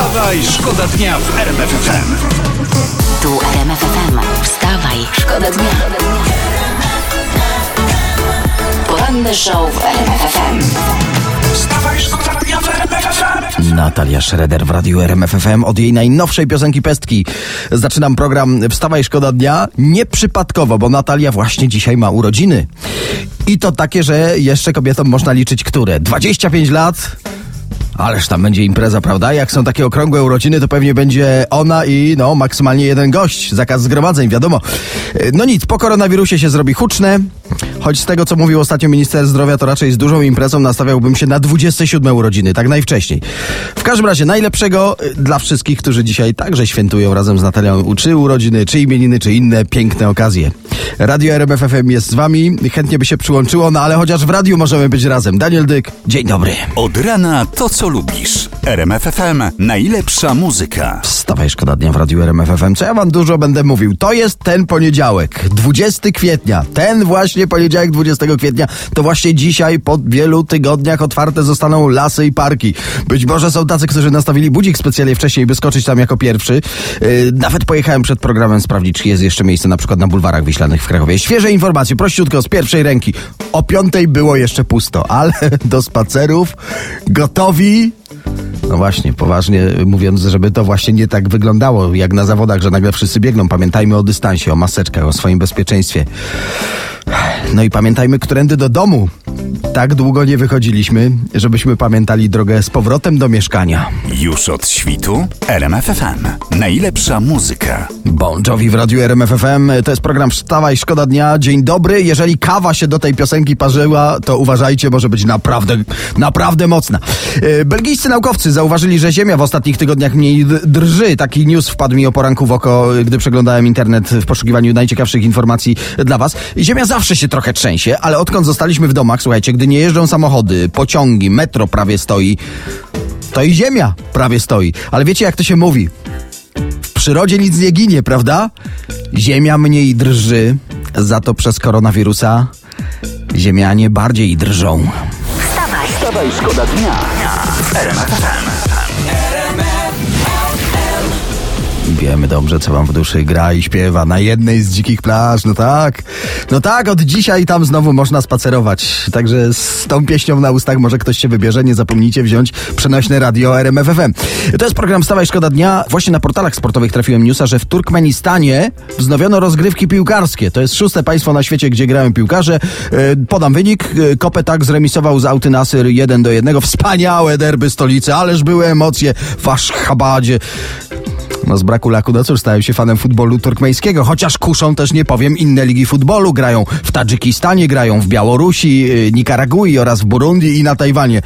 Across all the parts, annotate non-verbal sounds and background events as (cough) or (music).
Wstawaj, szkoda dnia w RMF FM. Tu RMF FM. Wstawaj, szkoda dnia. Poranny show w RMF FM. Wstawaj, szkoda dnia w RMF FM. Natalia Schroeder w Radiu RMF FM od jej najnowszej piosenki Pestki. Zaczynam program Wstawaj Szkoda Dnia nieprzypadkowo, bo Natalia właśnie dzisiaj ma urodziny. I to takie, że jeszcze kobietom można liczyć które? 25 lat? Ależ tam będzie impreza, prawda? Jak są takie okrągłe urodziny, to pewnie będzie ona i no maksymalnie jeden gość. Zakaz zgromadzeń, wiadomo. No nic, po koronawirusie się zrobi huczne. Choć z tego, co mówił ostatnio minister zdrowia, to raczej z dużą imprezą nastawiałbym się na 27 urodziny, tak najwcześniej. W każdym razie najlepszego y, dla wszystkich, którzy dzisiaj także świętują razem z Natalią, czy urodziny, czy imieniny, czy inne piękne okazje. Radio RMF FM jest z wami, chętnie by się przyłączyło, no ale chociaż w radiu możemy być razem. Daniel Dyk, dzień dobry. Od rana to, co lubisz. RMF FM. Najlepsza muzyka. Wstawaj, szkoda dnia w Radiu RMF FM. Co ja wam dużo będę mówił? To jest ten poniedziałek, 20 kwietnia. Ten właśnie poniedziałek 20 kwietnia. To właśnie dzisiaj po wielu tygodniach otwarte zostaną lasy i parki. Być może są tacy, którzy nastawili budzik specjalnie wcześniej, by skoczyć tam jako pierwszy. Yy, nawet pojechałem przed programem sprawdzić, czy jest jeszcze miejsce na przykład na bulwarach wiślanych w Krakowie. Świeże informacje, prościutko, z pierwszej ręki. O piątej było jeszcze pusto, ale (laughs) do spacerów gotowi no właśnie, poważnie mówiąc, żeby to właśnie nie tak wyglądało jak na zawodach, że nagle wszyscy biegną. Pamiętajmy o dystansie, o maseczkach, o swoim bezpieczeństwie. No i pamiętajmy, którędy do domu. Tak długo nie wychodziliśmy, żebyśmy pamiętali drogę z powrotem do mieszkania. Już od świtu RMF FM. Najlepsza muzyka. Bon Jovi w Radiu RMF FM. To jest program Wstawaj, Szkoda Dnia. Dzień dobry. Jeżeli kawa się do tej piosenki parzyła, to uważajcie, może być naprawdę, naprawdę mocna. E, Belgijscy naukowcy zauważyli, że Ziemia w ostatnich tygodniach mniej drży. Taki news wpadł mi o poranku w oko, gdy przeglądałem internet w poszukiwaniu najciekawszych informacji dla was. Ziemia zawsze się trochę trzęsie, ale odkąd zostaliśmy w domach, słuchajcie, gdy nie jeżdżą samochody, pociągi, metro prawie stoi, to i Ziemia prawie stoi. Ale wiecie, jak to się mówi? W przyrodzie nic nie ginie, prawda? Ziemia mniej drży, za to przez koronawirusa ziemianie bardziej drżą. Wstawaj, Wstawaj, szkoda dnia w Wiemy dobrze, co wam w duszy gra i śpiewa na jednej z dzikich plaż. No tak, no tak, od dzisiaj tam znowu można spacerować. Także z tą pieśnią na ustach może ktoś się wybierze. Nie zapomnijcie wziąć przenośne radio RMF FM. To jest program Stawaj Szkoda Dnia. Właśnie na portalach sportowych trafiłem newsa, że w Turkmenistanie wznowiono rozgrywki piłkarskie. To jest szóste państwo na świecie, gdzie grają piłkarze. E, Podam wynik. E, Kopetak zremisował z Auty Nasr 1 do 1. Wspaniałe derby stolicy, ależ były emocje w Aszchabadzie. No z braku laku, no cóż, stałem się fanem futbolu turkmeńskiego, chociaż kuszą też, nie powiem, inne ligi futbolu. Grają w Tadżykistanie, grają w Białorusi, yy, Nikaragui oraz w Burundi i na Tajwanie.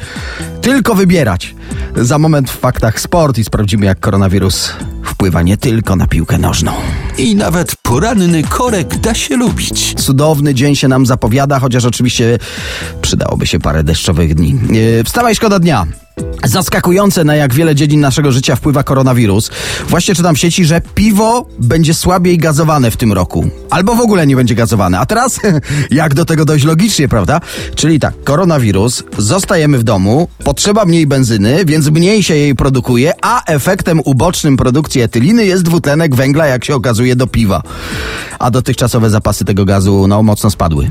Tylko wybierać. Za moment w faktach sport i sprawdzimy, jak koronawirus wpływa nie tylko na piłkę nożną. I nawet poranny korek da się lubić. Cudowny dzień się nam zapowiada, chociaż oczywiście przydałoby się parę deszczowych dni. Yy, wstawaj, szkoda dnia. Zaskakujące, na jak wiele dziedzin naszego życia wpływa koronawirus. Właśnie czytam w sieci, że piwo będzie słabiej gazowane w tym roku. Albo w ogóle nie będzie gazowane. A teraz, (laughs) jak do tego dojść logicznie, prawda? Czyli tak, koronawirus, zostajemy w domu, potrzeba mniej benzyny, więc mniej się jej produkuje, a efektem ubocznym produkcji etyliny jest dwutlenek węgla, jak się okazuje, do piwa. A dotychczasowe zapasy tego gazu, no, mocno spadły.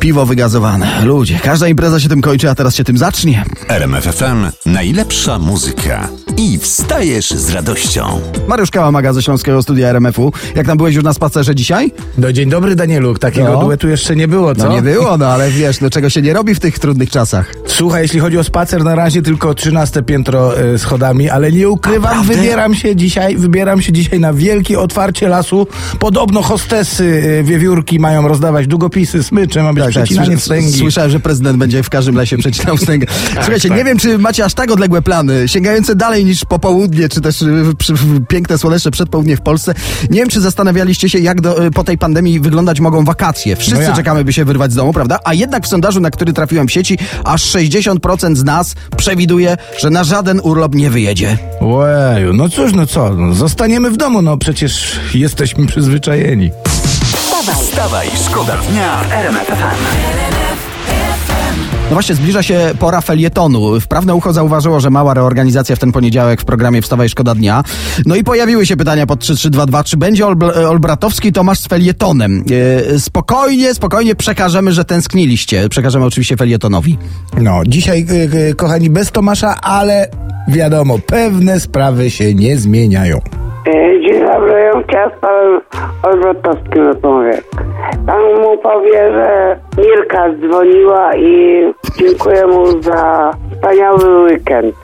Piwo wygazowane. Ludzie, każda impreza się tym kończy, a teraz się tym zacznie. RMF FM. Najlepsza muzyka. I wstajesz z radością. Mariusz Kałamaga ze Śląskiego Studia RMF-u. Jak tam byłeś już na spacerze dzisiaj? No dzień dobry Danielu, takiego No. duetu jeszcze nie było, co? No nie było, no ale (laughs) wiesz, no czego się nie robi w tych trudnych czasach. Słuchaj, jeśli chodzi o spacer, na razie tylko 13 piętro e, schodami, ale nie ukrywam, Naprawdę? wybieram się dzisiaj, wybieram się dzisiaj na wielkie otwarcie lasu. Podobno hostesy e, wiewiórki mają rozdawać długopisy, smycze, ma być przecinanie słysz- wstęgi. Słyszałem, że prezydent będzie w każdym lesie przecinał wstęgę. (laughs) Słuchajcie, tak. nie wiem, czy macie aż tak odległe plany, sięgające dalej niż popołudnie, czy też y, przy, piękne, słoneczne przedpołudnie w Polsce. Nie wiem, czy zastanawialiście się, jak do, y, po tej pandemii wyglądać mogą wakacje. Wszyscy No czekamy, by się wyrwać z domu, prawda? A jednak w sondażu, na który trafiłem w sieci, aż 60% z nas przewiduje, że na żaden urlop nie wyjedzie. Łeju, no cóż, no co, no, zostaniemy w domu, no przecież jesteśmy przyzwyczajeni. wstawaj, Wstawaj, szkoda dnia w RMF FM. No właśnie, zbliża się pora felietonu. Wprawne ucho zauważyło, że mała reorganizacja w ten poniedziałek w programie Wstawaj Szkoda Dnia. No i pojawiły się pytania pod 3322, czy będzie Olb- Olbratowski Tomasz z felietonem? Yy, spokojnie, spokojnie przekażemy, że tęskniliście. Przekażemy oczywiście felietonowi. No, dzisiaj, y, y, kochani, bez Tomasza, ale wiadomo, pewne sprawy się nie zmieniają. E, Dzień dobry, ja chciałem z panem Olbratowskim rozmawiać. Pan mu powie, że Mirka dzwoniła i dziękuję mu za wspaniały weekend.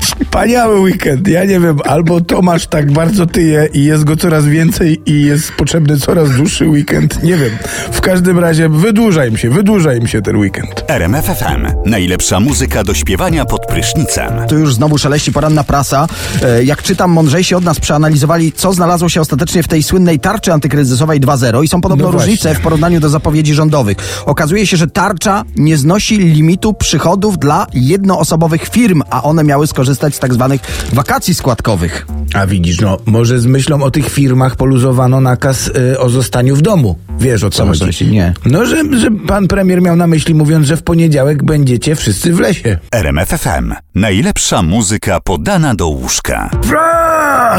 Wspaniały weekend. Ja nie wiem, albo Tomasz tak bardzo tyje i jest go coraz więcej i jest potrzebny coraz dłuższy weekend. Nie wiem. W każdym razie wydłuża im się, wydłuża im się ten weekend. RMFFM. Najlepsza muzyka do śpiewania pod prysznicem. Tu już znowu szeleści poranna prasa. E, Jak czytam, mądrzejsi od nas przeanalizowali, co znalazło się ostatecznie w tej słynnej tarczy antykryzysowej 2.0 i są podobno No różnice w porównaniu do zapowiedzi rządowych. Okazuje się, że tarcza nie znosi limitu przychodów dla jednoosobowych firm, a one miały skorzystać z tak zwanych wakacji składkowych. A widzisz, no, może z myślą o tych firmach poluzowano nakaz y, o zostaniu w domu. Wiesz o co na chodzi? myśli? Nie. No, że, że pan premier miał na myśli, mówiąc, że w poniedziałek będziecie wszyscy w lesie. RMFFM. Najlepsza muzyka podana do łóżka.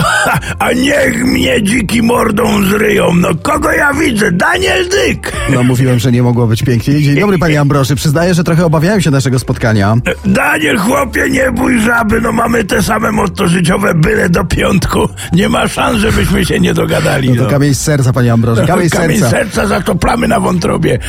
(laughs) A niech mnie dziki mordą zryją. No kogo ja widzę? Daniel Dyk! No mówiłem, że nie mogło być piękniej. Dzień dobry, panie Ambroży. Przyznaję, że trochę obawiałem się naszego spotkania. Daniel, chłopie, nie bój żaby, no mamy te same motto życiowe, byle do piątku. Nie ma szans, żebyśmy się nie dogadali. No to kamień z serca, panie Ambroży. Kamień z Kamień serca. serca za to plamy na wątrobie.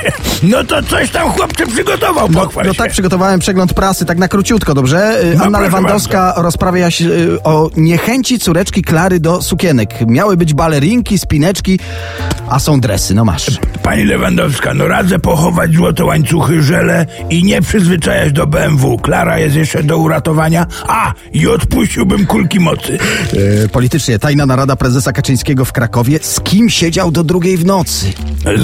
(laughs) no to coś tam chłopcze przygotował, No, pochwal no się. tak, przygotowałem przegląd prasy, tak na króciutko, dobrze? No, Anna Lewandowska rozprawia się y, o niechęci córeczki Klary do sukienek. Miały być balerinki, spineczki, a są dresy, no masz. Pani Lewandowska, no radzę pochować złote łańcuchy, żele i nie przyzwyczajać do BMW. Klara jest jeszcze do uratowania. A, i odpuściłbym kulki mocy. Y, politycznie, tajna narada prezesa Kaczyńskiego w Krakowie. Z kim siedział do drugiej w nocy?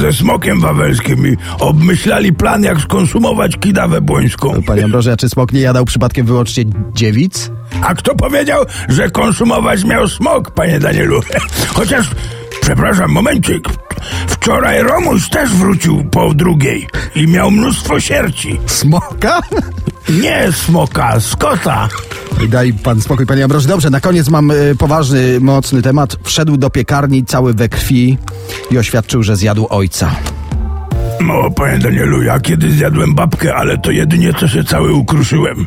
Ze smokiem wawelskim i obmyślali plan, jak skonsumować kidawę błońską. Panie Ambroży, a czy smok nie jadał przypadkiem wyłącznie dziewic? A kto powiedział, że konsumować miał smok, panie Danielu? (laughs) Chociaż, przepraszam, momencik. Wczoraj Romuś też wrócił po drugiej i miał mnóstwo sierci. Smoka? Nie smoka, skota. Daj pan spokój, panie Ambroży. Dobrze, na koniec mam y, poważny, mocny temat. Wszedł do piekarni cały we krwi i oświadczył, że zjadł ojca. No, panie Danielu, ja kiedyś zjadłem babkę, ale to jedynie co się cały ukruszyłem.